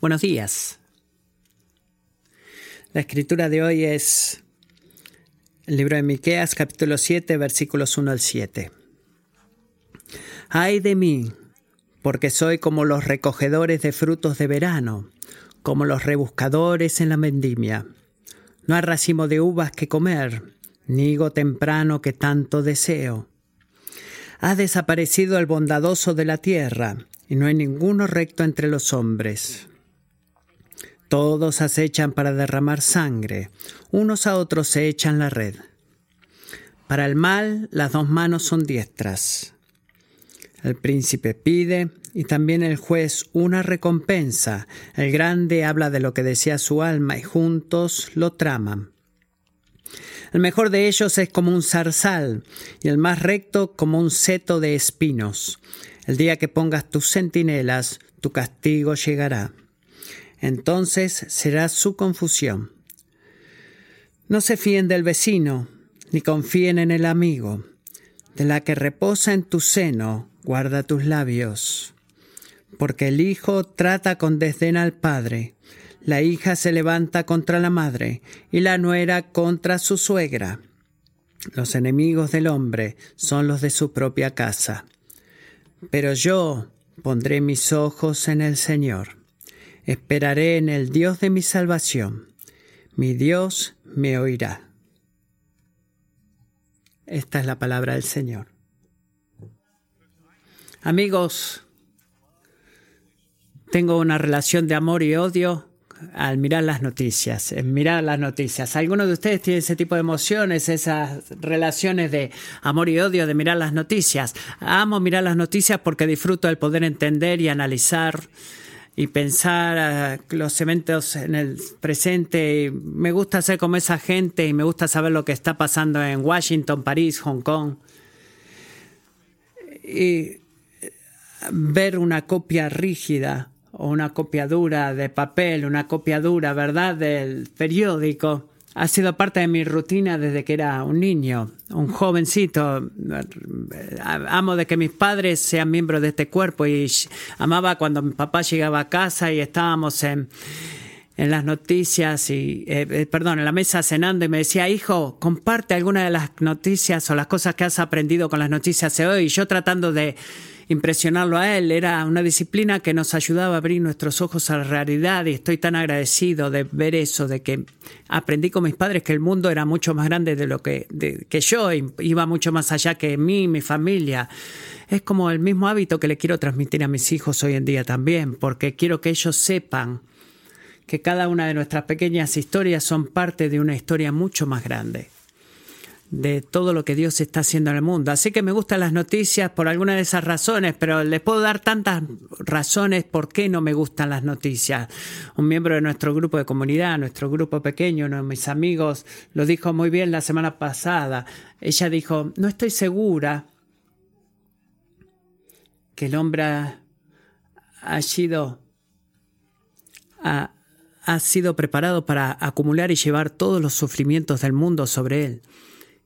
Buenos días. La escritura de hoy es el libro de Miqueas, capítulo 7, versículos 1 al 7. Ay de mí, porque soy como los recogedores de frutos de verano, como los rebuscadores en la vendimia. No hay racimo de uvas que comer, ni higo temprano que tanto deseo. Ha desaparecido el bondadoso de la tierra, y no hay ninguno recto entre los hombres. Todos acechan para derramar sangre, unos a otros se echan la red. Para el mal las dos manos son diestras. El príncipe pide y también el juez una recompensa. El grande habla de lo que desea su alma y juntos lo traman. El mejor de ellos es como un zarzal y el más recto como un seto de espinos. El día que pongas tus centinelas, tu castigo llegará. Entonces será su confusión. No se fíen del vecino, ni confíen en el amigo. De la que reposa en tu seno, guarda tus labios. Porque el hijo trata con desdén al padre, la hija se levanta contra la madre, y la nuera contra su suegra. Los enemigos del hombre son los de su propia casa. Pero yo pondré mis ojos en el Señor. Esperaré en el Dios de mi salvación. Mi Dios me oirá. Esta es la palabra del Señor. Amigos, tengo una relación de amor y odio al mirar las noticias, mirar las noticias. ¿Algunos de ustedes tienen ese tipo de emociones, esas relaciones de amor y odio de mirar las noticias? Amo mirar las noticias porque disfruto del poder entender y analizar y pensar uh, los eventos en el presente. Me gusta ser como esa gente y me gusta saber lo que está pasando en Washington, París, Hong Kong. Y ver una copia rígida o una copia dura de papel, una copia dura, ¿verdad?, del periódico, ha sido parte de mi rutina desde que era un niño, un jovencito. Amo de que mis padres sean miembros de este cuerpo y amaba cuando mi papá llegaba a casa y estábamos en, en las noticias y, eh, eh, perdón, en la mesa cenando y me decía, hijo, comparte alguna de las noticias o las cosas que has aprendido con las noticias de hoy. Y yo tratando de impresionarlo a él. Era una disciplina que nos ayudaba a abrir nuestros ojos a la realidad y estoy tan agradecido de ver eso, de que aprendí con mis padres que el mundo era mucho más grande de lo que, que yo, iba mucho más allá que mí, mi familia. Es como el mismo hábito que le quiero transmitir a mis hijos hoy en día también, porque quiero que ellos sepan que cada una de nuestras pequeñas historias son parte de una historia mucho más grande de todo lo que Dios está haciendo en el mundo. Así que me gustan las noticias por alguna de esas razones, pero les puedo dar tantas razones por qué no me gustan las noticias. Un miembro de nuestro grupo de comunidad, nuestro grupo pequeño, uno de mis amigos, lo dijo muy bien la semana pasada. Ella dijo, no estoy segura que el hombre ha, sido... ha sido preparado para acumular y llevar todos los sufrimientos del mundo sobre él.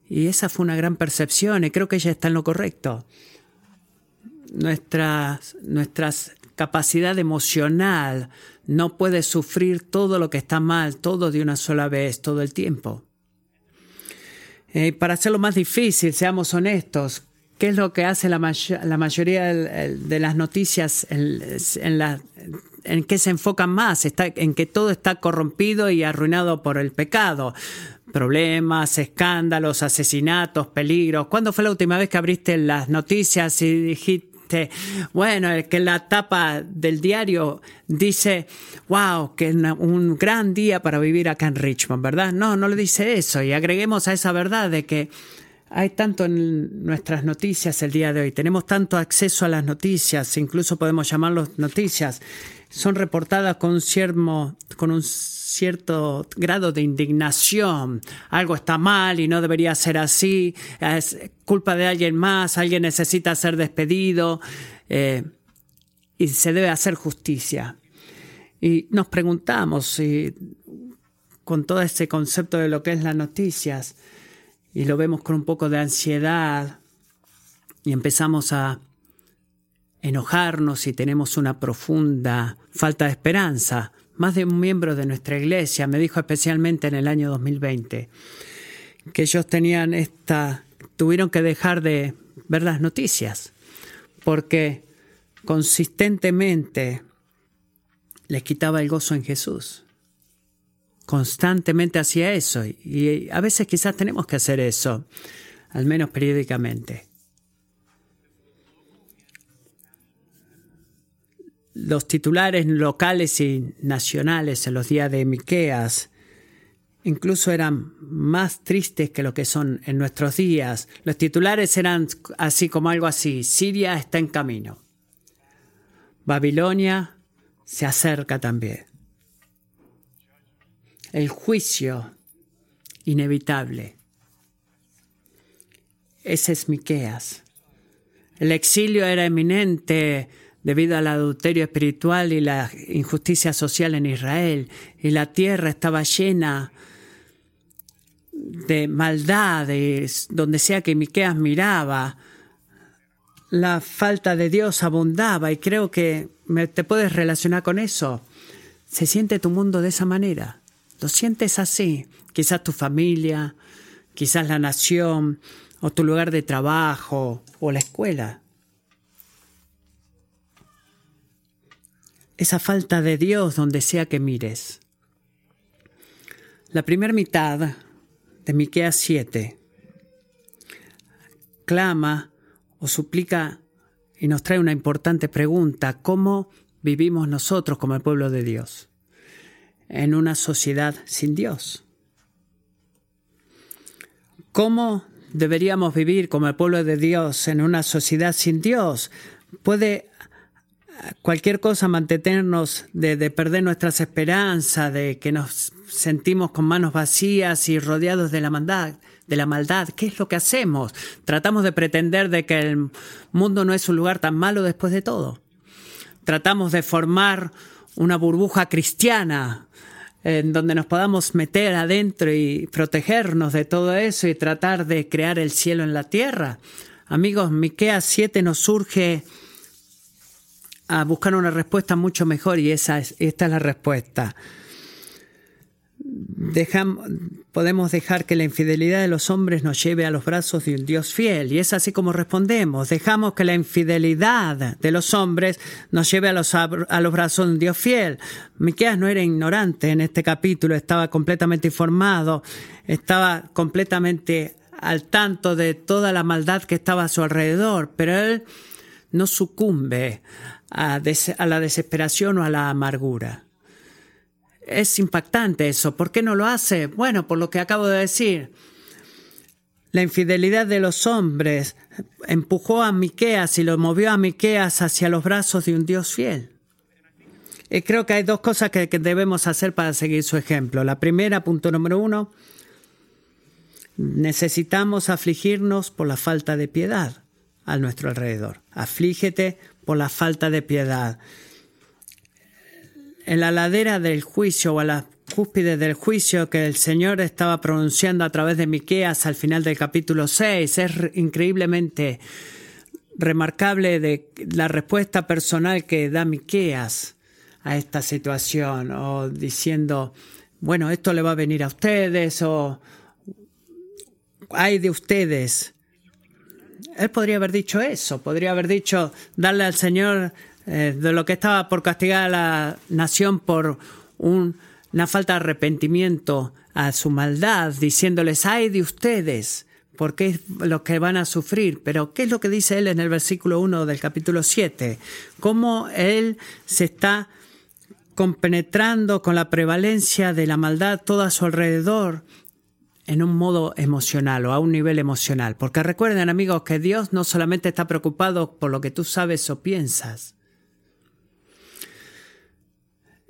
Y esa fue una gran percepción y creo que ella está en lo correcto. Nuestra, nuestra capacidad emocional no puede sufrir todo lo que está mal, todo de una sola vez, todo el tiempo. Eh, para hacerlo más difícil, seamos honestos, ¿qué es lo que hace la, la mayoría de las noticias en, en, la, en qué se enfocan más? Está, en que todo está corrompido y arruinado por el pecado problemas, escándalos, asesinatos, peligros. ¿Cuándo fue la última vez que abriste las noticias y dijiste, bueno, que la tapa del diario dice, wow, que un gran día para vivir acá en Richmond, ¿verdad? No, no le dice eso. Y agreguemos a esa verdad de que hay tanto en nuestras noticias el día de hoy, tenemos tanto acceso a las noticias, incluso podemos llamarlos noticias, son reportadas con un, cierto, con un cierto grado de indignación. Algo está mal y no debería ser así, es culpa de alguien más, alguien necesita ser despedido eh, y se debe hacer justicia. Y nos preguntamos si con todo ese concepto de lo que es las noticias, y lo vemos con un poco de ansiedad y empezamos a enojarnos si tenemos una profunda falta de esperanza. Más de un miembro de nuestra iglesia me dijo especialmente en el año 2020 que ellos tenían esta, tuvieron que dejar de ver las noticias porque consistentemente les quitaba el gozo en Jesús. Constantemente hacía eso y a veces quizás tenemos que hacer eso, al menos periódicamente. Los titulares locales y nacionales en los días de Miqueas incluso eran más tristes que lo que son en nuestros días. Los titulares eran así como algo así, Siria está en camino. Babilonia se acerca también. El juicio inevitable. Ese es Miqueas. El exilio era eminente debido al adulterio espiritual y la injusticia social en Israel, y la tierra estaba llena de maldades, donde sea que Miqueas miraba, la falta de Dios abundaba y creo que te puedes relacionar con eso. Se siente tu mundo de esa manera. Lo sientes así. Quizás tu familia, quizás la nación, o tu lugar de trabajo, o la escuela. Esa falta de Dios donde sea que mires. La primera mitad de Miqueas 7 clama o suplica y nos trae una importante pregunta, ¿cómo vivimos nosotros como el pueblo de Dios en una sociedad sin Dios? ¿Cómo deberíamos vivir como el pueblo de Dios en una sociedad sin Dios? ¿Puede cualquier cosa mantenernos de, de perder nuestras esperanzas, de que nos sentimos con manos vacías y rodeados de la maldad, de la maldad. ¿Qué es lo que hacemos? Tratamos de pretender de que el mundo no es un lugar tan malo después de todo. Tratamos de formar una burbuja cristiana en donde nos podamos meter adentro y protegernos de todo eso y tratar de crear el cielo en la tierra. Amigos, Miqueas 7 nos surge a buscar una respuesta mucho mejor y esa es, esta es la respuesta podemos dejar que la infidelidad de los hombres nos lleve a los brazos de un Dios fiel. Y es así como respondemos. Dejamos que la infidelidad de los hombres nos lleve a los, a los brazos de un Dios fiel. Miqueas no era ignorante en este capítulo, estaba completamente informado, estaba completamente al tanto de toda la maldad que estaba a su alrededor, pero él no sucumbe a la desesperación o a la amargura. Es impactante eso. ¿Por qué no lo hace? Bueno, por lo que acabo de decir. La infidelidad de los hombres empujó a Miqueas y lo movió a Miqueas hacia los brazos de un Dios fiel. Y creo que hay dos cosas que, que debemos hacer para seguir su ejemplo. La primera, punto número uno, necesitamos afligirnos por la falta de piedad a nuestro alrededor. Aflígete por la falta de piedad en la ladera del juicio o a la cúspide del juicio que el Señor estaba pronunciando a través de Miqueas al final del capítulo 6. Es increíblemente remarcable la respuesta personal que da Miqueas a esta situación o diciendo, bueno, esto le va a venir a ustedes o hay de ustedes. Él podría haber dicho eso, podría haber dicho, darle al Señor eh, de lo que estaba por castigar a la nación por una falta de arrepentimiento a su maldad, diciéndoles, ay de ustedes, porque es lo que van a sufrir. Pero, ¿qué es lo que dice él en el versículo 1 del capítulo 7? Cómo él se está compenetrando con la prevalencia de la maldad todo a su alrededor en un modo emocional o a un nivel emocional. Porque recuerden amigos que Dios no solamente está preocupado por lo que tú sabes o piensas,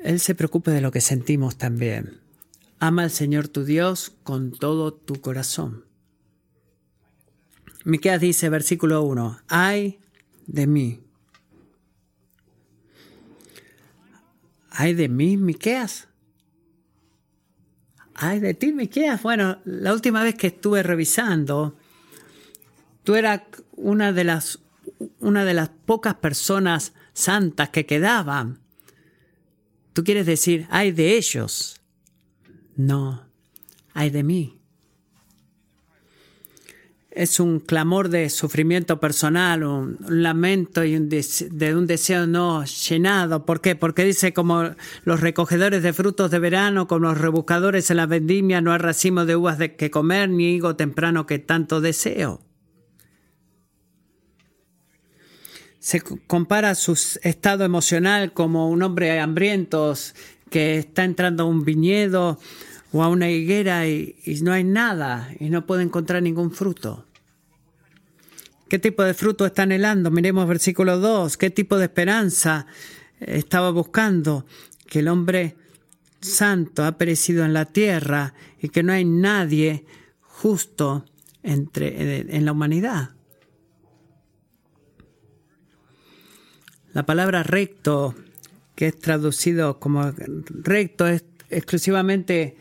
él se preocupa de lo que sentimos también. Ama al Señor tu Dios con todo tu corazón. Miqueas dice, versículo 1, ay de mí. Ay de mí, Miqueas. Ay de ti, Miqueas. Bueno, la última vez que estuve revisando, tú eras una de las una de las pocas personas santas que quedaban. Tú quieres decir, hay de ellos. No, hay de mí es un clamor de sufrimiento personal, un, lamento y un de un deseo no llenado. ¿Por qué? Porque dice como los recogedores de frutos de verano, como los rebuscadores en la vendimia, no hay racimo de uvas de que comer, ni higo temprano que tanto deseo. Se compara su estado emocional como un hombre hambriento que está entrando a un viñedo o a una higuera y no hay nada y no puede encontrar ningún fruto. ¿Qué tipo de fruto está anhelando? Miremos versículo 2. ¿Qué tipo de esperanza estaba buscando? Que el hombre santo ha perecido en la tierra y que no hay nadie justo entre, en la humanidad. La palabra recto, que es traducido como recto, es exclusivamente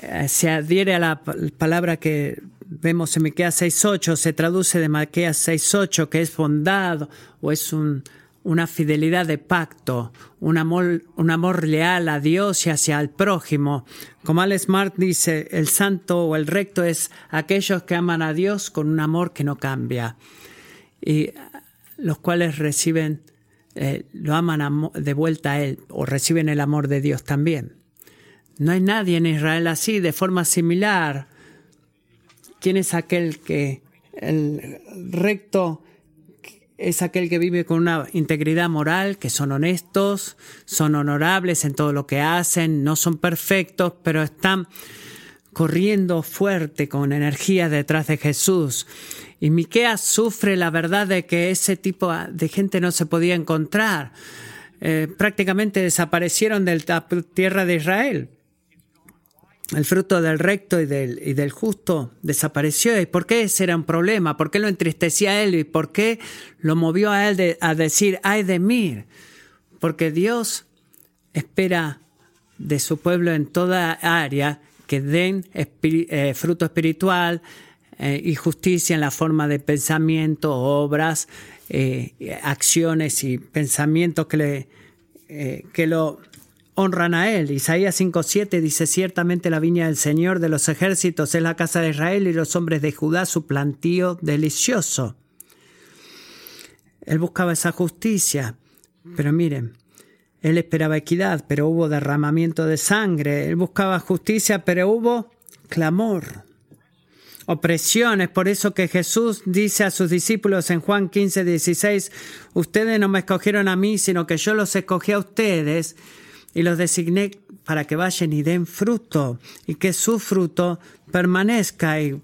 eh, se adhiere a la palabra que vemos en Miqueas 6.8, se traduce de Miqueas 6.8, que es bondad o es una fidelidad de pacto, un amor, un amor leal a Dios y hacia el prójimo. Como Alex Smart dice, el santo o el recto es aquellos que aman a Dios con un amor que no cambia y los cuales reciben, eh, lo aman de vuelta a Él o reciben el amor de Dios también. No hay nadie en Israel así, de forma similar. ¿Quién es aquel que el recto es aquel que vive con una integridad moral, que son honestos, son honorables en todo lo que hacen, no son perfectos, pero están corriendo fuerte con energía detrás de Jesús. Y Miqueas sufre la verdad de que ese tipo de gente no se podía encontrar. Eh, prácticamente desaparecieron de la tierra de Israel el fruto del recto y del, y del, justo desapareció. ¿Y por qué ese era un problema? ¿Por qué lo entristecía a él? ¿Y por qué lo movió a él a decir, ay de mí? Porque Dios espera de su pueblo en toda área que den eh, fruto espiritual eh, y justicia en la forma de pensamiento, obras, eh, acciones y pensamientos que, que lo honran a él. Isaías 5.7 dice, ciertamente la viña del Señor de los ejércitos es la casa de Israel y los hombres de Judá su plantío delicioso. Él buscaba esa justicia, pero miren, él esperaba equidad, pero hubo derramamiento de sangre. Él buscaba justicia, pero hubo clamor, opresiones. Por eso que Jesús dice a sus discípulos en Juan 15, 16, ustedes no me escogieron a mí, sino que yo los escogí a ustedes y los designé para que vayan y den fruto y que su fruto permanezca. Y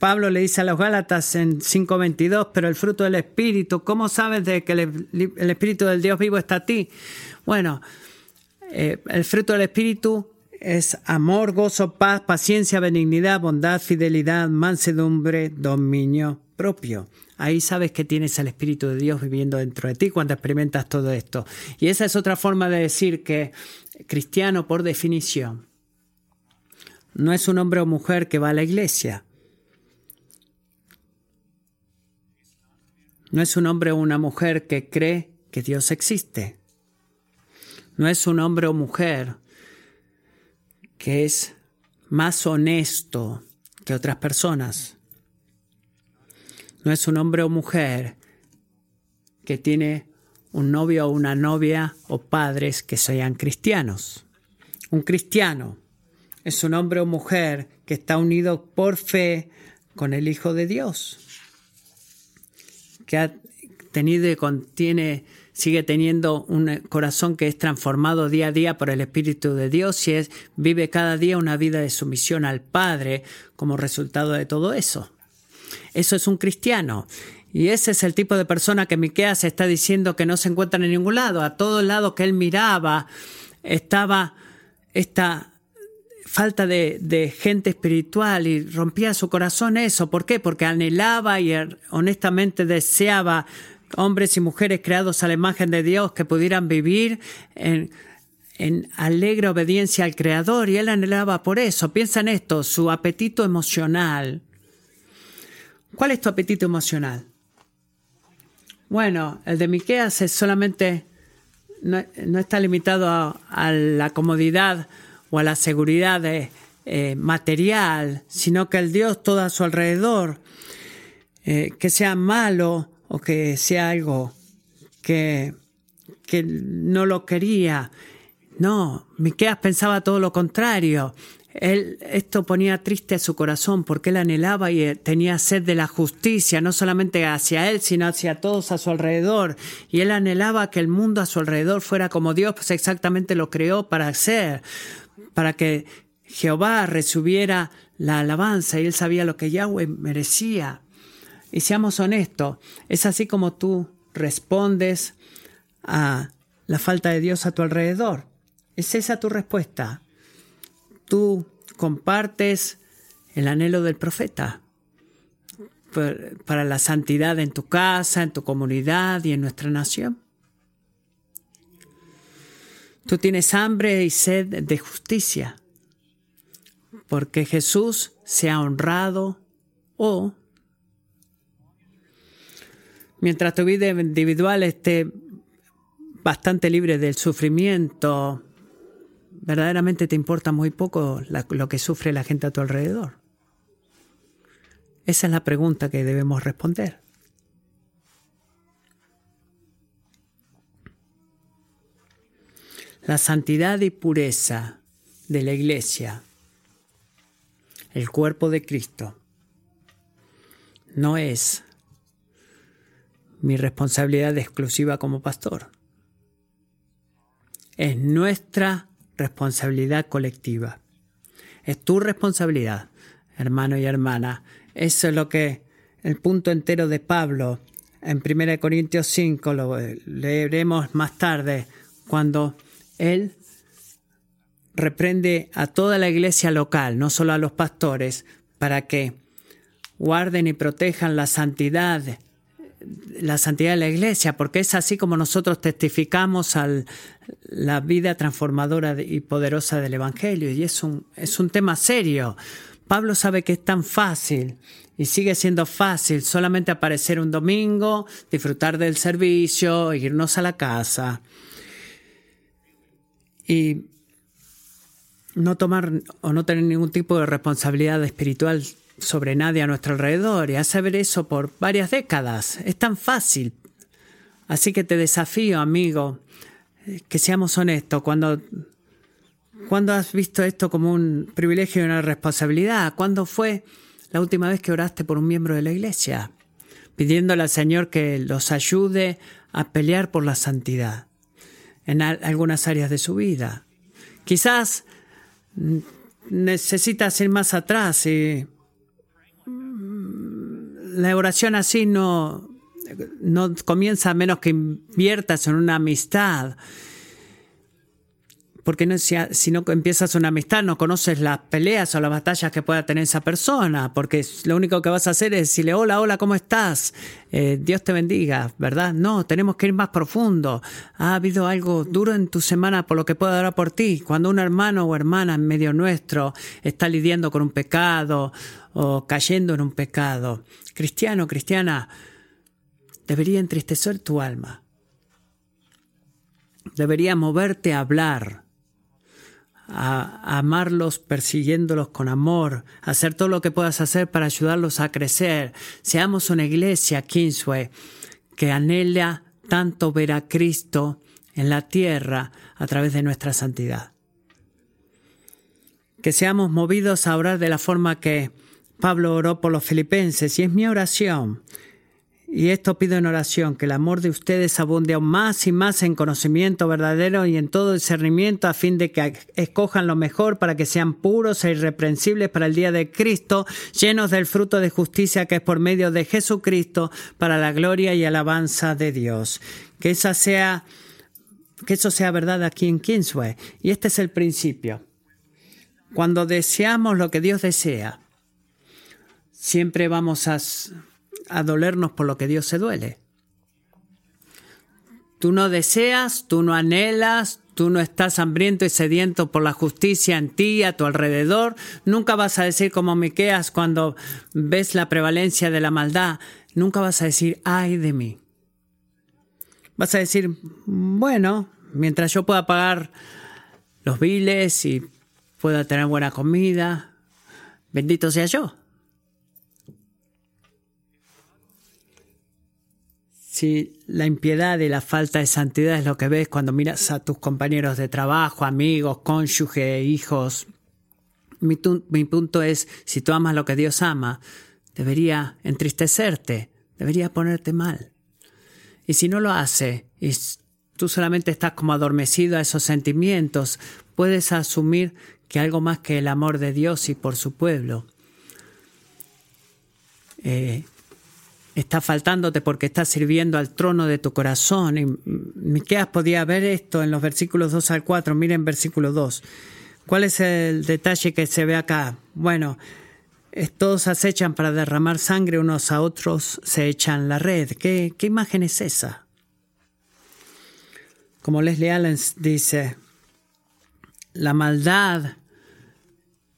Pablo le dice a los Gálatas en 5:22, pero el fruto del Espíritu, ¿cómo sabes de que el, Espíritu del Dios vivo está a ti? Bueno, eh, el fruto del Espíritu es amor, gozo, paz, paciencia, benignidad, bondad, fidelidad, mansedumbre, dominio propio. Ahí sabes que tienes al Espíritu de Dios viviendo dentro de ti cuando experimentas todo esto. Y esa es otra forma de decir que cristiano, por definición, no es un hombre o mujer que va a la iglesia. No es un hombre o una mujer que cree que Dios existe. No es un hombre o mujer que es más honesto que otras personas no es un hombre o mujer que tiene un novio o una novia o padres que sean cristianos. Un cristiano es un hombre o mujer que está unido por fe con el Hijo de Dios, que ha tenido y contiene, sigue teniendo un corazón que es transformado día a día por el Espíritu de Dios y vive cada día una vida de sumisión al Padre como resultado de todo eso. Eso es un cristiano. Y ese es el tipo de persona que Miqueas está diciendo que no se encuentra en ningún lado. A todo lado que él miraba estaba esta falta de, gente espiritual y rompía su corazón eso. ¿Por qué? Porque anhelaba y er, honestamente deseaba hombres y mujeres creados a la imagen de Dios que pudieran vivir en alegre obediencia al Creador y él anhelaba por eso. Piensa en esto, su apetito emocional ¿Cuál es tu apetito emocional? Bueno, el de Miqueas es solamente no, está limitado a, la comodidad o a la seguridad eh, material, sino que el Dios todo a su alrededor, eh, que sea malo o que sea algo que, que no lo quería. No, Miqueas pensaba todo lo contrario. Él, esto ponía triste a su corazón porque él anhelaba y eh, tenía sed de la justicia, no solamente hacia él, sino hacia todos a su alrededor. Y él anhelaba que el mundo a su alrededor fuera como Dios pues exactamente lo creó para ser, para que Jehová recibiera la alabanza y él sabía lo que Yahweh merecía. Y seamos honestos, es así como tú respondes a la falta de Dios a tu alrededor. ¿Es esa tu respuesta? tú compartes el anhelo del profeta para la santidad en tu casa, en tu comunidad y en nuestra nación. Tú tienes hambre y sed de justicia, porque Jesús se ha honrado o mientras tu vida individual esté bastante libre del sufrimiento, verdaderamente te importa muy poco lo que sufre la gente a tu alrededor? Esa es la pregunta que debemos responder. La santidad y pureza de la iglesia, el cuerpo de Cristo, no es mi responsabilidad exclusiva como pastor. Es nuestra responsabilidad colectiva. Es tu responsabilidad, hermano y hermana. Eso es lo que el punto entero de Pablo en 1 Corintios 5 lo leeremos más tarde, cuando él reprende a toda la iglesia local, no solo a los pastores, para que guarden y protejan la santidad la santidad de la iglesia, porque es así como nosotros testificamos a la vida transformadora y poderosa del Evangelio. Y es un, es un tema serio. Pablo sabe que es tan fácil y sigue siendo fácil solamente aparecer un domingo, disfrutar del servicio, irnos a la casa y no tomar o no tener ningún tipo de responsabilidad espiritual sobre nadie a nuestro alrededor y hace ver eso por varias décadas. Es tan fácil. Así que te desafío, amigo, que seamos honestos. Cuando, cuando has visto esto como un privilegio y una responsabilidad? ¿Cuándo fue la última vez que oraste por un miembro de la iglesia? Pidiéndole al Señor que los ayude a pelear por la santidad en algunas áreas de su vida. Quizás necesitas ir más atrás y la oración así no, no comienza a menos que inviertas en una amistad. Porque no, si, si, no empiezas una amistad, no conoces las peleas o las batallas que pueda tener esa persona, porque lo único que vas a hacer es decirle, hola, hola, ¿cómo estás? Eh, Dios te bendiga, ¿verdad? No, tenemos que ir más profundo. Ha habido algo duro en tu semana por lo que puedo orar por ti. Cuando un hermano o hermana en medio nuestro está lidiando con un pecado o cayendo en un pecado, cristiano, cristiana, debería entristecer tu alma. Debería moverte a hablar, a, amarlos persiguiéndolos con amor, hacer todo lo que puedas hacer para ayudarlos a crecer. Seamos una iglesia, Kingsway, que anhela tanto ver a Cristo en la tierra a través de nuestra santidad. Que seamos movidos a orar de la forma que Pablo oró por los filipenses y es mi oración. Y esto pido en oración, que el amor de ustedes abunde aún más y más en conocimiento verdadero y en todo discernimiento a fin de que escojan lo mejor para que sean puros e irreprensibles para el día de Cristo, llenos del fruto de justicia que es por medio de Jesucristo para la gloria y alabanza de Dios. Que esa sea, que eso sea verdad aquí en Kingsway. Y este es el principio. Cuando deseamos lo que Dios desea, siempre vamos a, dolernos por lo que Dios se duele. Tú no deseas, tú no anhelas, tú no estás hambriento y sediento por la justicia en ti, a tu alrededor. Nunca vas a decir como Miqueas cuando ves la prevalencia de la maldad. Nunca vas a decir, ay de mí. vas a decir, bueno, mientras yo pueda pagar los biles y pueda tener buena comida, bendito sea yo. Si la impiedad y la falta de santidad es lo que ves cuando miras a tus compañeros de trabajo, amigos, cónyuge, hijos, mi, punto es, si tú amas lo que Dios ama, debería entristecerte, debería ponerte mal. Y si no lo hace, y tú solamente estás como adormecido a esos sentimientos, puedes asumir que algo más que el amor de Dios y por su pueblo eh, está faltándote porque estás sirviendo al trono de tu corazón. Y Miqueas podía ver esto en los versículos 2 al 4. Miren versículo 2. ¿Cuál es el detalle que se ve acá? Bueno, todos acechan para derramar sangre unos a otros, se echan la red. ¿Qué, qué imagen es esa? Como Leslie Allen dice, la maldad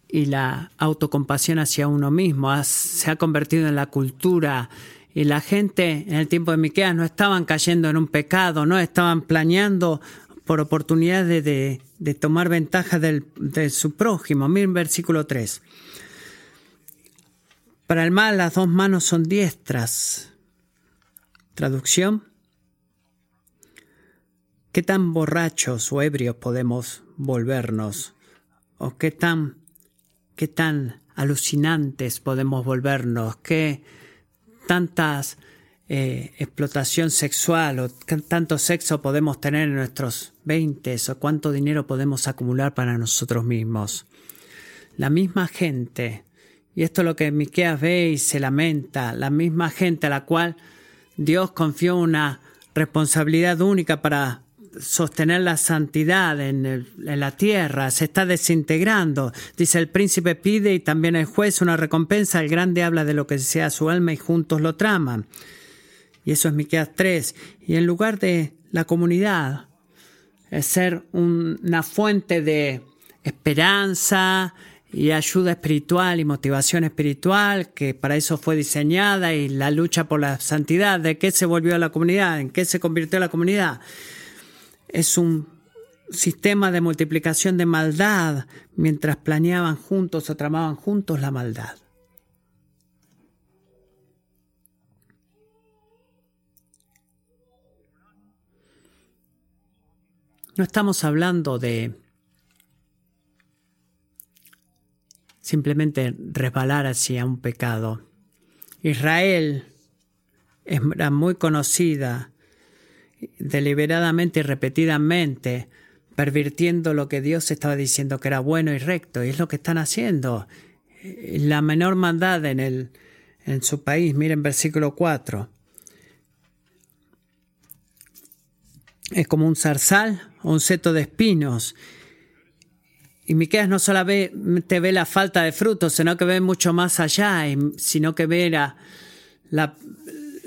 y la autocompasión hacia uno mismo se ha convertido en la cultura y la gente en el tiempo de Miqueas no estaban cayendo en un pecado, no estaban planeando por oportunidades de, tomar ventaja del, de su prójimo. Miren versículo 3. Para el mal las dos manos son diestras. Traducción. ¿Qué tan borrachos o ebrios podemos volvernos? ¿O qué tan, qué tan alucinantes podemos volvernos? ¿Qué tantas eh, explotación sexual o tanto sexo podemos tener en nuestros 20 o cuánto dinero podemos acumular para nosotros mismos. La misma gente, y esto es lo que Miqueas ve y se lamenta, la misma gente a la cual Dios confió una responsabilidad única para sostener la santidad en, la tierra, se está desintegrando. Dice el príncipe pide y también el juez una recompensa, el grande habla de lo que sea su alma y juntos lo traman. Y eso es Miqueas 3. Y en lugar de la comunidad, es ser una fuente de esperanza y ayuda espiritual y motivación espiritual, que para eso fue diseñada, y la lucha por la santidad, ¿de qué se volvió la comunidad? ¿En qué se convirtió la comunidad? Es un sistema de multiplicación de maldad mientras planeaban juntos o tramaban juntos la maldad. No estamos hablando de simplemente resbalar hacia un pecado. Israel era muy conocida deliberadamente y repetidamente, pervirtiendo lo que Dios estaba diciendo que era bueno y recto, y es lo que están haciendo. La menor maldad en, el, en su país, miren versículo 4. es como un zarzal o un seto de espinos. Y Miqueas no solamente ve la falta de frutos, sino que ve mucho más allá, sino que ve la,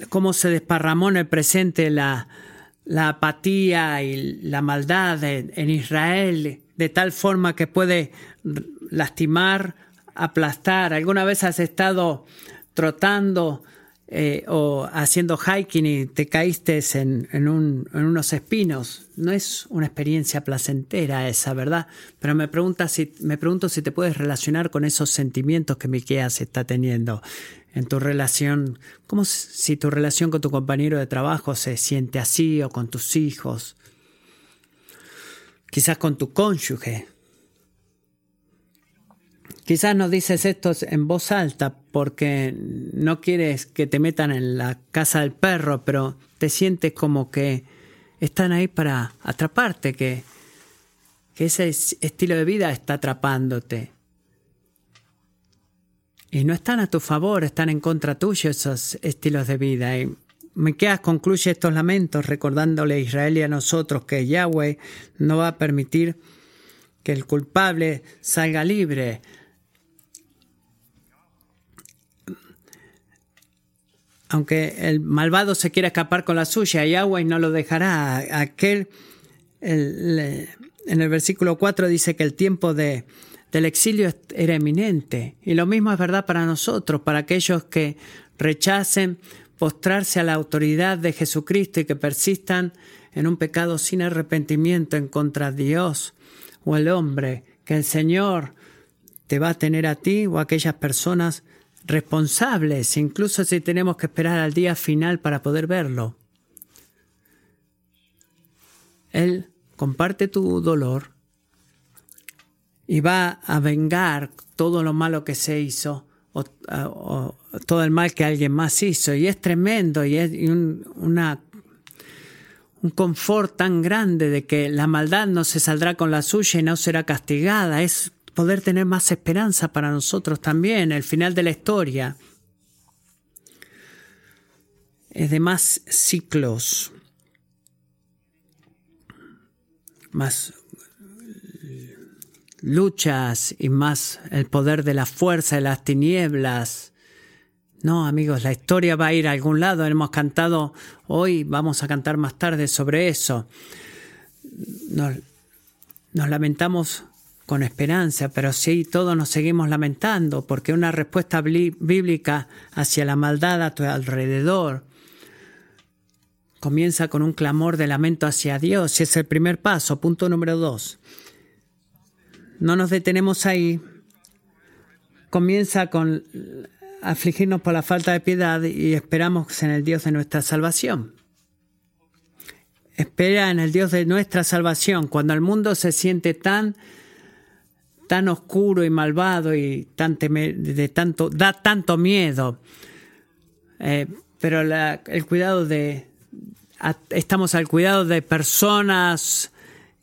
cómo se desparramó en el presente la, apatía y la maldad en Israel, de tal forma que puede lastimar, aplastar. ¿Alguna vez has estado trotando eh, o haciendo hiking y te caíste en, en, unos espinos. No es una experiencia placentera esa, ¿verdad? Pero me, pregunta si, me pregunto si te puedes relacionar con esos sentimientos que Miqueas está teniendo en tu relación, como si tu relación con tu compañero de trabajo se siente así o con tus hijos, quizás con tu cónyuge. Quizás no dices esto en voz alta porque no quieres que te metan en la casa del perro, pero te sientes como que están ahí para atraparte, que, que ese estilo de vida está atrapándote. Y no están a tu favor, están en contra tuyo esos estilos de vida. Y Miqueas concluye estos lamentos recordándole a Israel y a nosotros que Yahweh no va a permitir que el culpable salga libre, aunque el malvado se quiera escapar con la suya, Yahweh no lo dejará. Aquel, en el versículo 4 dice que el tiempo de, del exilio era eminente. Y lo mismo es verdad para nosotros, para aquellos que rechacen postrarse a la autoridad de Jesucristo y que persistan en un pecado sin arrepentimiento en contra de Dios o el hombre, que el Señor te va a tener a ti o a aquellas personas responsables, incluso si tenemos que esperar al día final para poder verlo. Él comparte tu dolor y va a vengar todo lo malo que se hizo o, todo el mal que alguien más hizo. Y es tremendo y es un, una, un confort tan grande de que la maldad no se saldrá con la suya y no será castigada. Es poder tener más esperanza para nosotros también, el final de la historia. Es de más ciclos, más luchas y más el poder de la fuerza de las tinieblas. No, amigos, la historia va a ir a algún lado. Hemos cantado hoy, vamos a cantar más tarde sobre eso. Nos, nos lamentamos con esperanza, pero sí, todos nos seguimos lamentando, porque una respuesta bíblica hacia la maldad a tu alrededor comienza con un clamor de lamento hacia Dios, y es el primer paso. Punto número dos. No nos detenemos ahí. Comienza con afligirnos por la falta de piedad y esperamos en el Dios de nuestra salvación. Espera en el Dios de nuestra salvación. Cuando el mundo se siente tan tan oscuro y malvado y tan de tanto, da tanto miedo. Eh, pero el cuidado de, estamos al cuidado de personas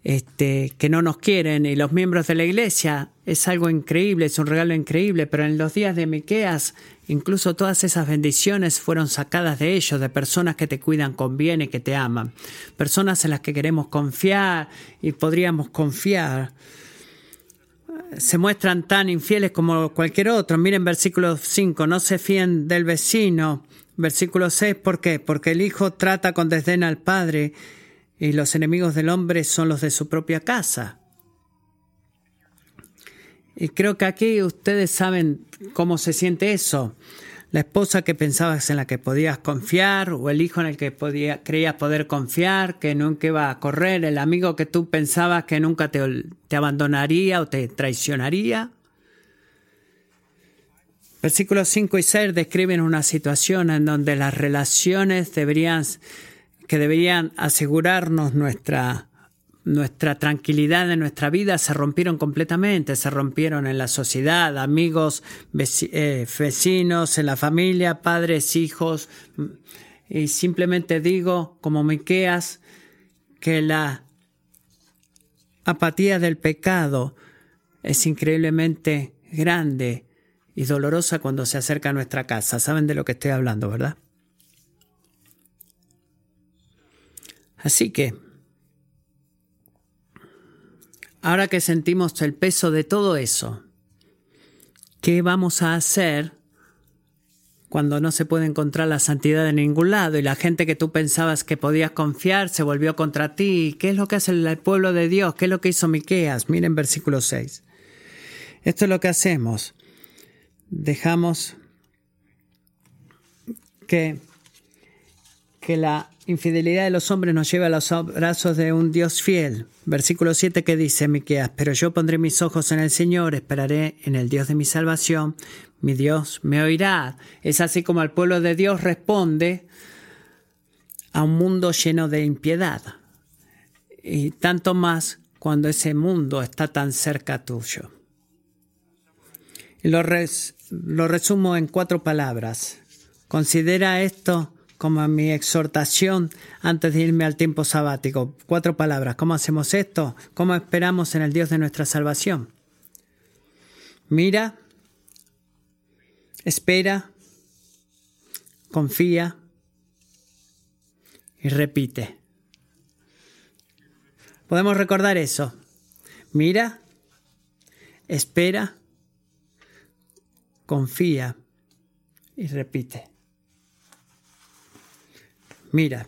este, que no nos quieren y los miembros de la iglesia es algo increíble, es un regalo increíble, pero en los días de Miqueas incluso todas esas bendiciones fueron sacadas de ellos, de personas que te cuidan con bien y que te aman, personas en las que queremos confiar y podríamos confiar se muestran tan infieles como cualquier otro. Miren versículo 5, no se fíen del vecino. Versículo 6, ¿por qué? Porque el hijo trata con desdén al padre y los enemigos del hombre son los de su propia casa. Y creo que aquí ustedes saben cómo se siente eso la esposa que pensabas en la que podías confiar, o el hijo en el que podía, creías poder confiar, que nunca iba a correr, el amigo que tú pensabas que nunca te, te abandonaría o te traicionaría. Versículos 5 y 6 describen una situación en donde las relaciones deberían, que deberían asegurarnos nuestra nuestra tranquilidad de nuestra vida se rompieron completamente, se rompieron en la sociedad, amigos, eh, vecinos, en la familia, padres, hijos. Y simplemente digo, como Miqueas, que la apatía del pecado es increíblemente grande y dolorosa cuando se acerca a nuestra casa. Saben de lo que estoy hablando, ¿verdad? Así que Ahora que sentimos el peso de todo eso, ¿qué vamos a hacer cuando no se puede encontrar la santidad en ningún lado y la gente que tú pensabas que podías confiar se volvió contra ti? ¿Qué es lo que hace el pueblo de Dios? ¿Qué es lo que hizo Miqueas? Miren versículo 6. Esto es lo que hacemos. Dejamos que, que la infidelidad de los hombres nos lleva a los brazos de un Dios fiel. Versículo 7 que dice Miqueas, pero yo pondré mis ojos en el Señor, esperaré en el Dios de mi salvación, mi Dios me oirá. Es así como el pueblo de Dios responde a un mundo lleno de impiedad. Y tanto más cuando ese mundo está tan cerca tuyo. Lo resumo en cuatro palabras. Considera esto como mi exhortación antes de irme al tiempo sabático. Cuatro palabras. ¿Cómo hacemos esto? ¿Cómo esperamos en el Dios de nuestra salvación? Mira, espera, confía y repite. Podemos recordar eso. Mira, espera, confía y repite mira,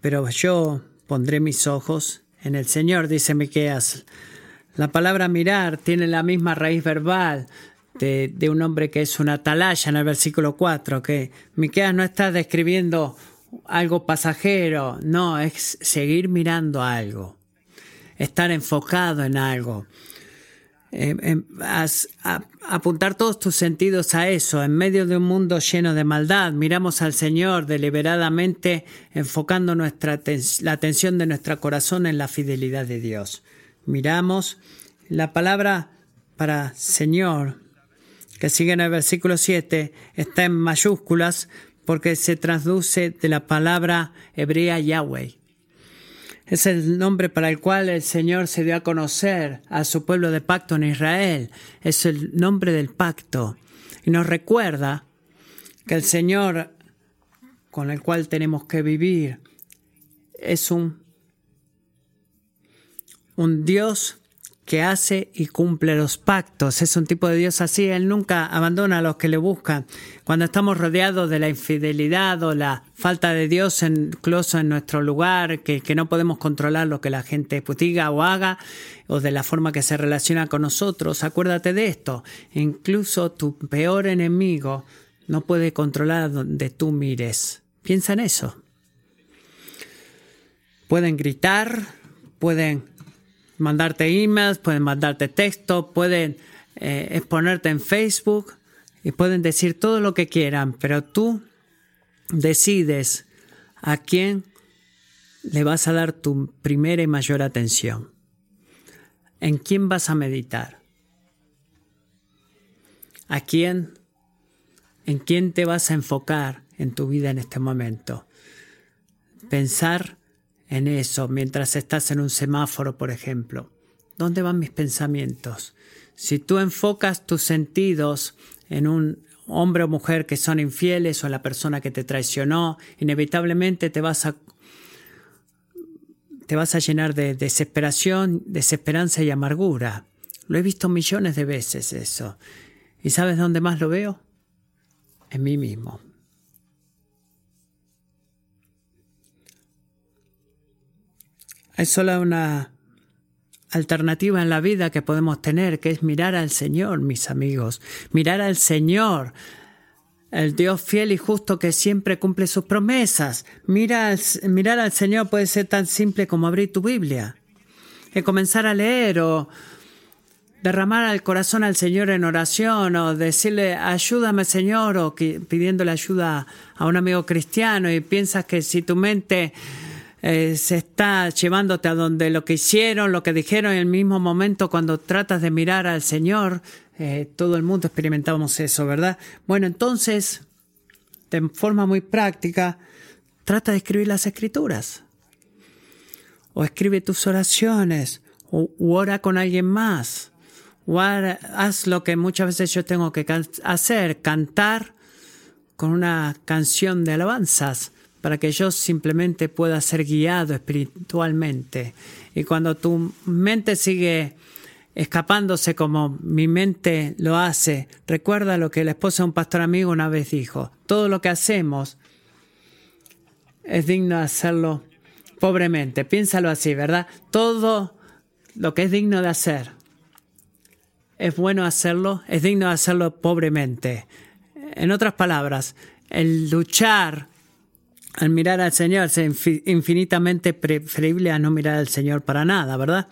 pero yo pondré mis ojos en el Señor, dice Miqueas. La palabra mirar tiene la misma raíz verbal de, un hombre que es una atalaya en el versículo 4, que Miqueas no está describiendo algo pasajero, no, es seguir mirando algo, estar enfocado en algo. Eh, eh, apuntar todos tus sentidos a eso, en medio de un mundo lleno de maldad, miramos al Señor deliberadamente enfocando nuestra, la atención de nuestro corazón en la fidelidad de Dios. Miramos la palabra para Señor, que sigue en el versículo 7, está en mayúsculas porque se traduce de la palabra hebrea Yahweh. Es el nombre para el cual el Señor se dio a conocer a su pueblo de pacto en Israel. Es el nombre del pacto. Y nos recuerda que el Señor con el cual tenemos que vivir es un, un Dios que hace y cumple los pactos. Es un tipo de Dios así. Él nunca abandona a los que le buscan. Cuando estamos rodeados de la infidelidad o la falta de Dios incluso en nuestro lugar, que, no podemos controlar lo que la gente diga o haga, o de la forma que se relaciona con nosotros, acuérdate de esto. Incluso tu peor enemigo no puede controlar donde tú mires. Piensa en eso. Pueden gritar, pueden mandarte emails, pueden mandarte texto, pueden eh, exponerte en Facebook y pueden decir todo lo que quieran, pero tú decides a quién le vas a dar tu primera y mayor atención. ¿En quién vas a meditar? ¿A quién? ¿En quién te vas a enfocar en tu vida en este momento? Pensar en eso mientras estás en un semáforo, por ejemplo. ¿Dónde van mis pensamientos? Si tú enfocas tus sentidos en un hombre o mujer que son infieles o en la persona que te traicionó, inevitablemente te vas a te vas a llenar de desesperación, desesperanza y amargura. Lo he visto millones de veces eso. ¿Y sabes dónde más lo veo? En mí mismo. Hay solo una alternativa en la vida que podemos tener, que es mirar al Señor, mis amigos. Mirar al Señor, el Dios fiel y justo que siempre cumple sus promesas. Mira, mirar al Señor puede ser tan simple como abrir tu Biblia y comenzar a leer o derramar al corazón al Señor en oración o decirle ayúdame Señor o pidiéndole ayuda a un amigo cristiano y piensas que si tu mente eh, se está llevándote a donde lo que hicieron, lo que dijeron en el mismo momento cuando tratas de mirar al Señor. Eh, todo el mundo experimentamos eso, ¿verdad? Bueno, entonces, de forma muy práctica, trata de escribir las escrituras. O escribe tus oraciones. O ora con alguien más. O haz lo que muchas veces yo tengo que hacer, cantar con una canción de alabanzas para que yo simplemente pueda ser guiado espiritualmente. Y cuando tu mente sigue escapándose como mi mente lo hace, recuerda lo que la esposa de un pastor amigo una vez dijo, todo lo que hacemos es digno de hacerlo pobremente. Piénsalo así, ¿verdad? Todo lo que es digno de hacer es bueno hacerlo, es digno de hacerlo pobremente. En otras palabras, el luchar al mirar al Señor es infinitamente preferible a no mirar al Señor para nada, ¿verdad?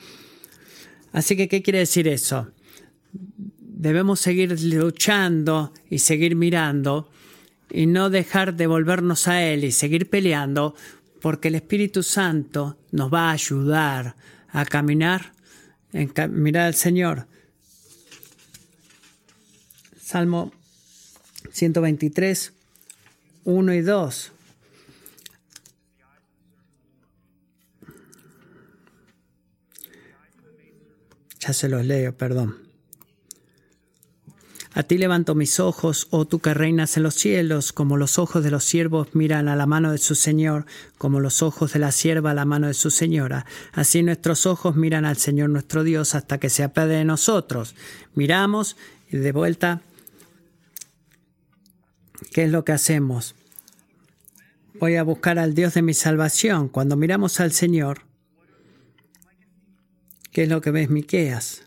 Así que, ¿qué quiere decir eso? Debemos seguir luchando y seguir mirando y no dejar de volvernos a Él y seguir peleando porque el Espíritu Santo nos va a ayudar a caminar, en mirar al Señor. Salmo 123, 1 y 2. Ya se los leo, perdón. A ti levanto mis ojos, oh tú que reinas en los cielos, como los ojos de los siervos miran a la mano de su Señor, como los ojos de la sierva a la mano de su Señora. Así nuestros ojos miran al Señor nuestro Dios hasta que se apiade de nosotros. Miramos y de vuelta, ¿qué es lo que hacemos? Voy a buscar al Dios de mi salvación. Cuando miramos al Señor, ¿Qué es lo que ves Miqueas?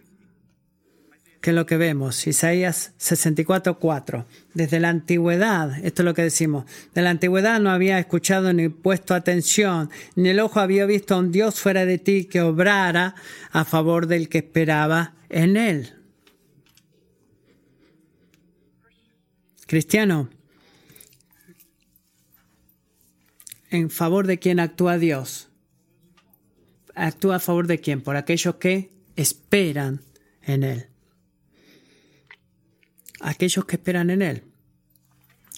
que es lo que vemos. Isaías 64.4. Desde la antigüedad, esto es lo que decimos, de la antigüedad no había escuchado ni puesto atención, ni el ojo había visto a un Dios fuera de ti que obrara a favor del que esperaba en él. Cristiano, ¿en favor de quién actúa Dios? ¿Actúa a favor de quién? Por aquellos que esperan en Él. Aquellos que esperan en Él.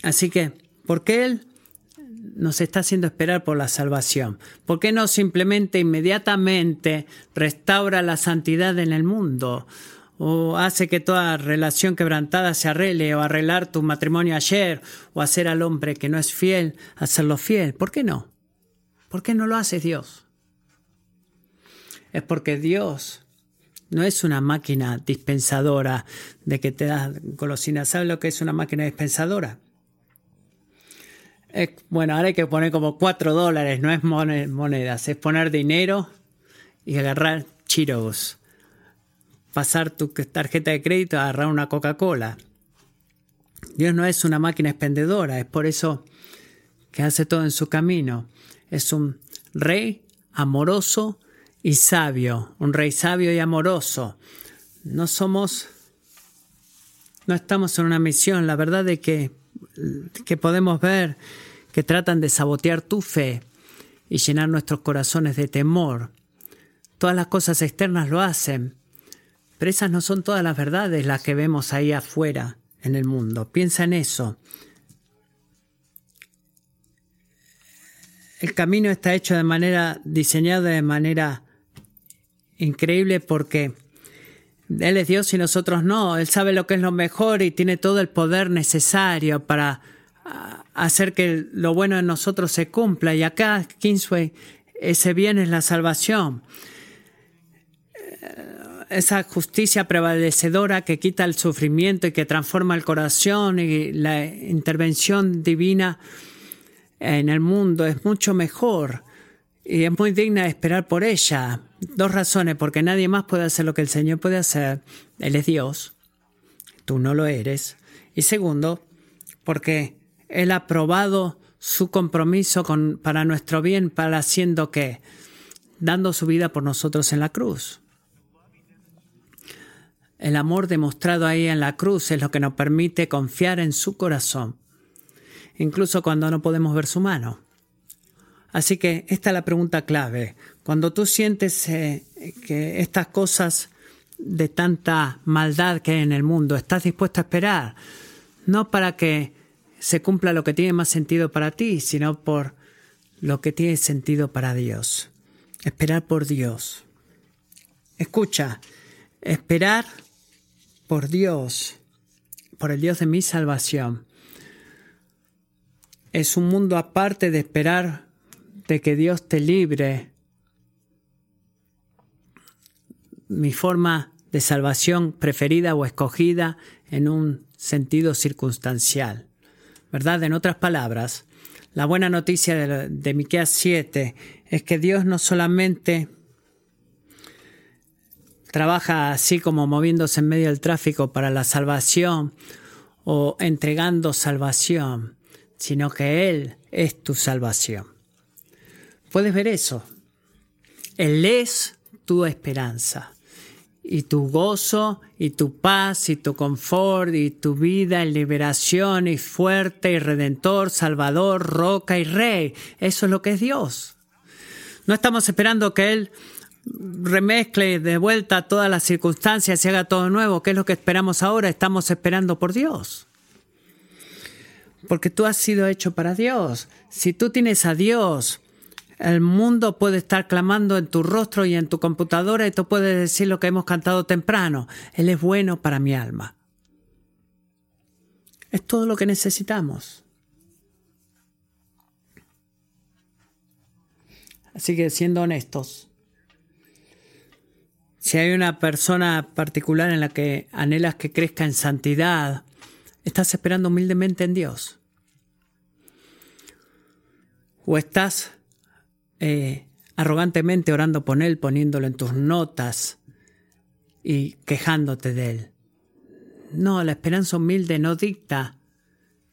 Así que, ¿por qué Él nos está haciendo esperar por la salvación? ¿Por qué no simplemente inmediatamente restaura la santidad en el mundo? o hace que toda relación quebrantada se arregle, o arreglar tu matrimonio ayer, o hacer al hombre que no es fiel, hacerlo fiel. ¿Por qué no? ¿Por qué no lo hace Dios? Es porque Dios no es una máquina dispensadora de que te das golosinas. ¿Sabes lo que es una máquina dispensadora? bueno, ahora hay que poner como cuatro dólares, no es monedas, es poner dinero y agarrar chiros. Pasar tu tarjeta de crédito agarrar una Coca-Cola. Dios no es una máquina expendedora, es por eso que hace todo en su camino. Es un rey amoroso y sabio, un rey sabio y amoroso. No somos, no estamos en una misión, la verdad es que, que podemos ver que tratan de sabotear tu fe y llenar nuestros corazones de temor. Todas las cosas externas lo hacen, pero esas no son todas las verdades las que vemos ahí afuera en el mundo. Piensa en eso. El camino está hecho de manera, diseñado de manera increíble porque Él es Dios y nosotros no. Él sabe lo que es lo mejor y tiene todo el poder necesario para ah, hacer que lo bueno en nosotros se cumpla. Y acá, Kingsway, ese bien es la salvación. Eh, esa justicia prevalecedora que quita el sufrimiento y que transforma el corazón y la intervención divina en el mundo es mucho mejor y es muy digna de esperar por ella. Dos razones, porque nadie más puede hacer lo que el Señor puede hacer. Él es Dios, tú no lo eres. Y segundo, porque Él ha probado su compromiso con, para nuestro bien, para haciendo que, dando su vida por nosotros en la cruz. El amor demostrado ahí en la cruz es lo que nos permite confiar en su corazón, incluso cuando no podemos ver su mano. Así que esta es la pregunta clave. Cuando tú sientes eh, que estas cosas de tanta maldad que hay en el mundo, ¿estás dispuesto a esperar? No para que se cumpla lo que tiene más sentido para ti, sino por lo que tiene sentido para Dios. Esperar por Dios. Escucha, esperar por Dios, por el Dios de mi salvación, es un mundo aparte de esperar de que Dios te libre. Mi forma de salvación preferida o escogida en un sentido circunstancial. ¿Verdad? En otras palabras, la buena noticia de, de Miqueas 7 es que Dios no solamente trabaja así como moviéndose en medio del tráfico para la salvación o entregando salvación, sino que Él es tu salvación. Puedes ver eso. Él es tu esperanza y tu gozo y tu paz y tu confort y tu vida en liberación y fuerte y redentor, salvador, roca y rey. Eso es lo que es Dios. No estamos esperando que Él remezcle de vuelta todas las circunstancias y haga todo nuevo. ¿Qué es lo que esperamos ahora? Estamos esperando por Dios. Porque tú has sido hecho para Dios. Si tú tienes a Dios, el mundo puede estar clamando en tu rostro y en tu computadora y tú puedes decir lo que hemos cantado temprano. Él es bueno para mi alma. Es todo lo que necesitamos. Así que siendo honestos, si hay una persona particular en la que anhelas que crezca en santidad, estás esperando humildemente en Dios. O estás eh, arrogantemente orando por Él, poniéndolo en tus notas y quejándote de Él. No, la esperanza humilde no dicta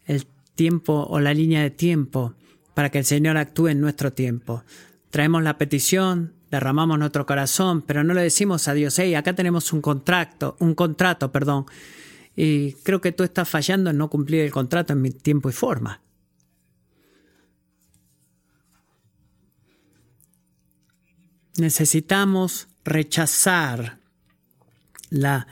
el tiempo o la línea de tiempo para que el Señor actúe en nuestro tiempo. Traemos la petición, derramamos nuestro corazón, pero no le decimos a Dios, hey, acá tenemos un contrato, un contrato, perdón, y creo que tú estás fallando en no cumplir el contrato en mi tiempo y forma. Necesitamos rechazar la,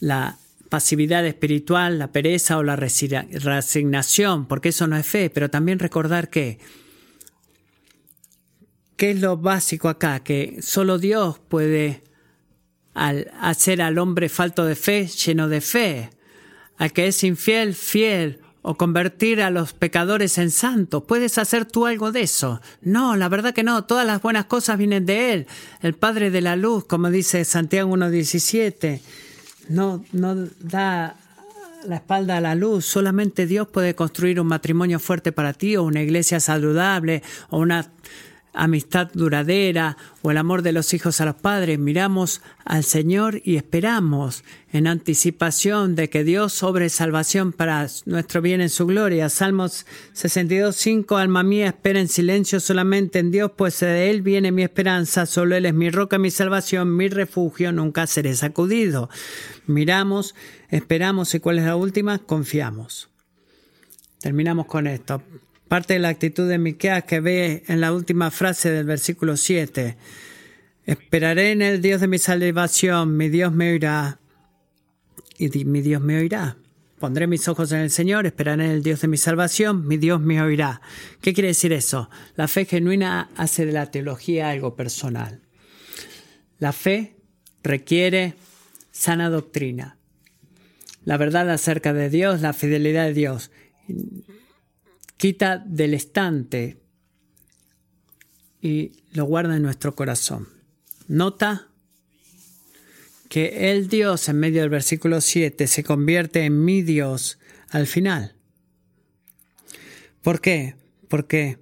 la pasividad espiritual, la pereza o la resignación, porque eso no es fe, pero también recordar que ¿Qué es lo básico acá? Que solo Dios puede hacer al hombre falto de fe lleno de fe, al que es infiel, fiel, o convertir a los pecadores en santos. ¿Puedes hacer tú algo de eso? No, la verdad que no. Todas las buenas cosas vienen de Él, el Padre de la Luz, como dice Santiago 1.17. No, no da la espalda a la luz. Solamente Dios puede construir un matrimonio fuerte para ti, o una iglesia saludable, o una amistad duradera o el amor de los hijos a los padres, miramos al Señor y esperamos en anticipación de que Dios sobre salvación para nuestro bien en su gloria. Salmos 62, 5, alma mía, espera en silencio solamente en Dios, pues de Él viene mi esperanza, solo Él es mi roca, mi salvación, mi refugio, nunca seré sacudido. Miramos, esperamos y cuál es la última, confiamos. Terminamos con esto. Parte de la actitud de Miqueas que ve en la última frase del versículo 7. Esperaré en el Dios de mi salvación, mi Dios me oirá. Y mi Dios me oirá. Pondré mis ojos en el Señor, esperaré en el Dios de mi salvación, mi Dios me oirá. ¿Qué quiere decir eso? La fe genuina hace de la teología algo personal. La fe requiere sana doctrina, la verdad acerca de Dios, la fidelidad de Dios quita del estante y lo guarda en nuestro corazón. Nota que el Dios en medio del versículo 7 se convierte en mi Dios al final. ¿Por qué? Porque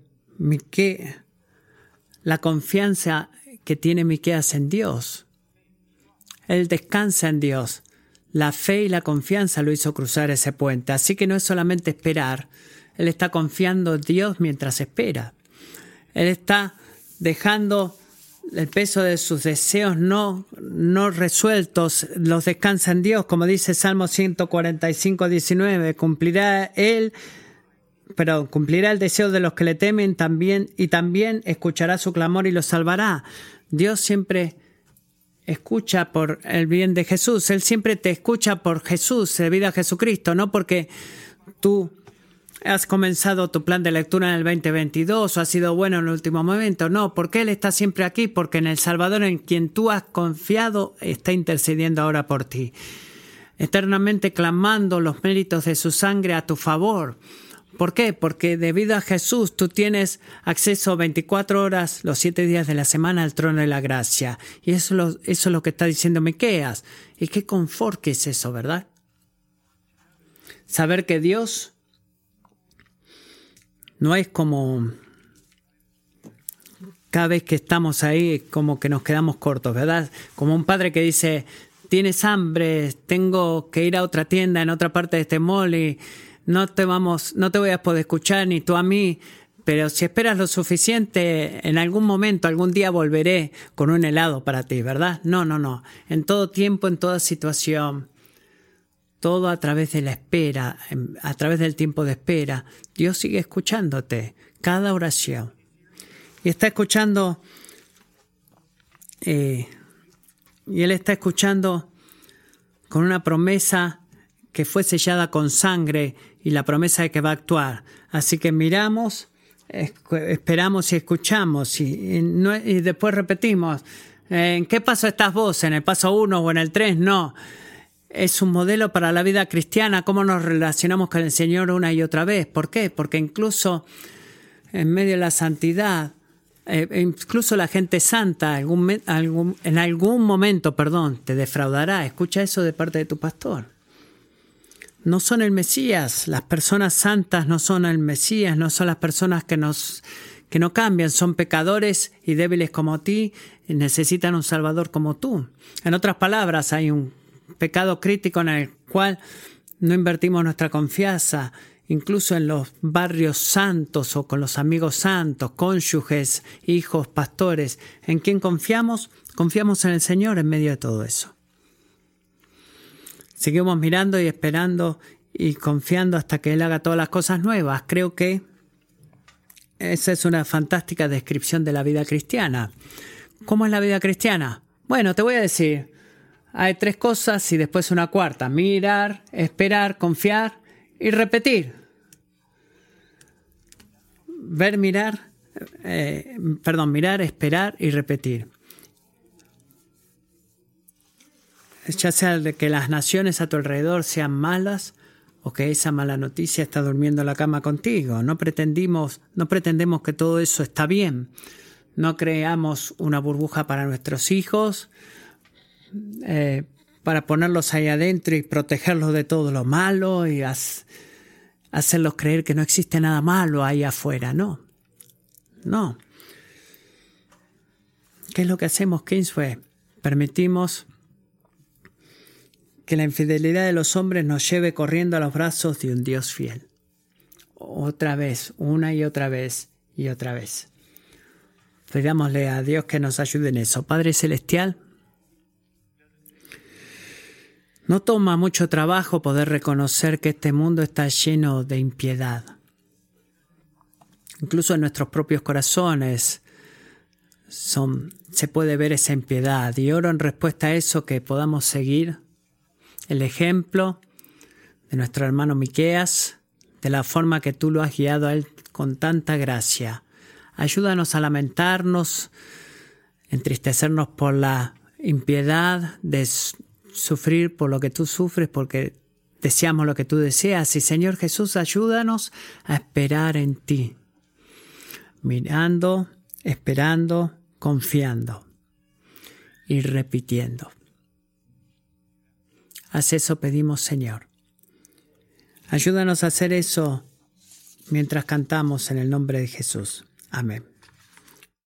la confianza que tiene Miqueas en Dios, él descansa en Dios. La fe y la confianza lo hizo cruzar ese puente. Así que no es solamente esperar, él está confiando en Dios mientras espera. Él está dejando el peso de sus deseos no, no resueltos, los descansa en Dios, como dice Salmo 145, 19. Cumplirá Él, pero cumplirá el deseo de los que le temen también y también escuchará su clamor y los salvará. Dios siempre escucha por el bien de Jesús. Él siempre te escucha por Jesús, debido a Jesucristo, no porque tú has comenzado tu plan de lectura en el 2022 o ha sido bueno en el último momento. No, porque Él está siempre aquí, porque en el Salvador en quien tú has confiado está intercediendo ahora por ti, eternamente clamando los méritos de su sangre a tu favor. ¿Por qué? Porque debido a Jesús tú tienes acceso 24 horas los 7 días de la semana al trono de la gracia. Y eso, eso es lo que está diciendo Miqueas. Y qué confort que es eso, ¿verdad? Saber que Dios no es como cada vez que estamos ahí como que nos quedamos cortos, ¿verdad? Como un padre que dice, tienes hambre, tengo que ir a otra tienda en otra parte de este mall y no te vamos, no te voy a poder escuchar ni tú a mí, pero si esperas lo suficiente, en algún momento, algún día volveré con un helado para ti, ¿verdad? No, no, no. En todo tiempo, en toda situación, todo a través de la espera, a través del tiempo de espera. Dios sigue escuchándote, cada oración. Y está escuchando, eh, y Él está escuchando con una promesa que fue sellada con sangre y la promesa de que va a actuar. Así que miramos, esperamos y escuchamos y, después repetimos. ¿En qué paso estás vos? ¿En el paso uno o en el tres? No es un modelo para la vida cristiana, cómo nos relacionamos con el Señor una y otra vez. ¿Por qué? Porque incluso en medio de la santidad, eh, incluso la gente santa en algún momento, perdón, te defraudará. Escucha eso de parte de tu pastor. No son el Mesías, las personas santas no son el Mesías, no son las personas que no cambian, son pecadores y débiles como ti, necesitan un Salvador como tú. En otras palabras, hay un pecado crítico en el cual no invertimos nuestra confianza incluso en los barrios santos o con los amigos santos, cónyuges, hijos, pastores, ¿en quién confiamos? Confiamos en el Señor en medio de todo eso. Seguimos mirando y esperando y confiando hasta que Él haga todas las cosas nuevas. Creo que esa es una fantástica descripción de la vida cristiana. ¿Cómo es la vida cristiana? Bueno, te voy a decir, hay tres cosas y después una cuarta. Mirar, esperar, confiar y repetir. Ver, mirar, eh, perdón, mirar, esperar y repetir. Ya sea de que las naciones a tu alrededor sean malas o que esa mala noticia está durmiendo en la cama contigo. No pretendimos, no pretendemos que todo eso está bien. No creamos una burbuja para nuestros hijos, eh, para ponerlos ahí adentro y protegerlos de todo lo malo y hacerlos creer que no existe nada malo ahí afuera. No, no. ¿Qué es lo que hacemos, Kingsway? Permitimos que la infidelidad de los hombres nos lleve corriendo a los brazos de un Dios fiel. Otra vez, una y otra vez y otra vez. Pidámosle a Dios que nos ayude en eso. Padre Celestial, no toma mucho trabajo poder reconocer que este mundo está lleno de impiedad. Incluso en nuestros propios corazones son, se puede ver esa impiedad. Y oro en respuesta a eso que podamos seguir el ejemplo de nuestro hermano Miqueas, de la forma que tú lo has guiado a él con tanta gracia. Ayúdanos a lamentarnos, entristecernos por la impiedad, de sufrir por lo que tú sufres, porque deseamos lo que tú deseas. Y Señor Jesús, ayúdanos a esperar en ti, mirando, esperando, confiando y repitiendo. Haz eso pedimos, Señor. Ayúdanos a hacer eso mientras cantamos en el nombre de Jesús. Amén.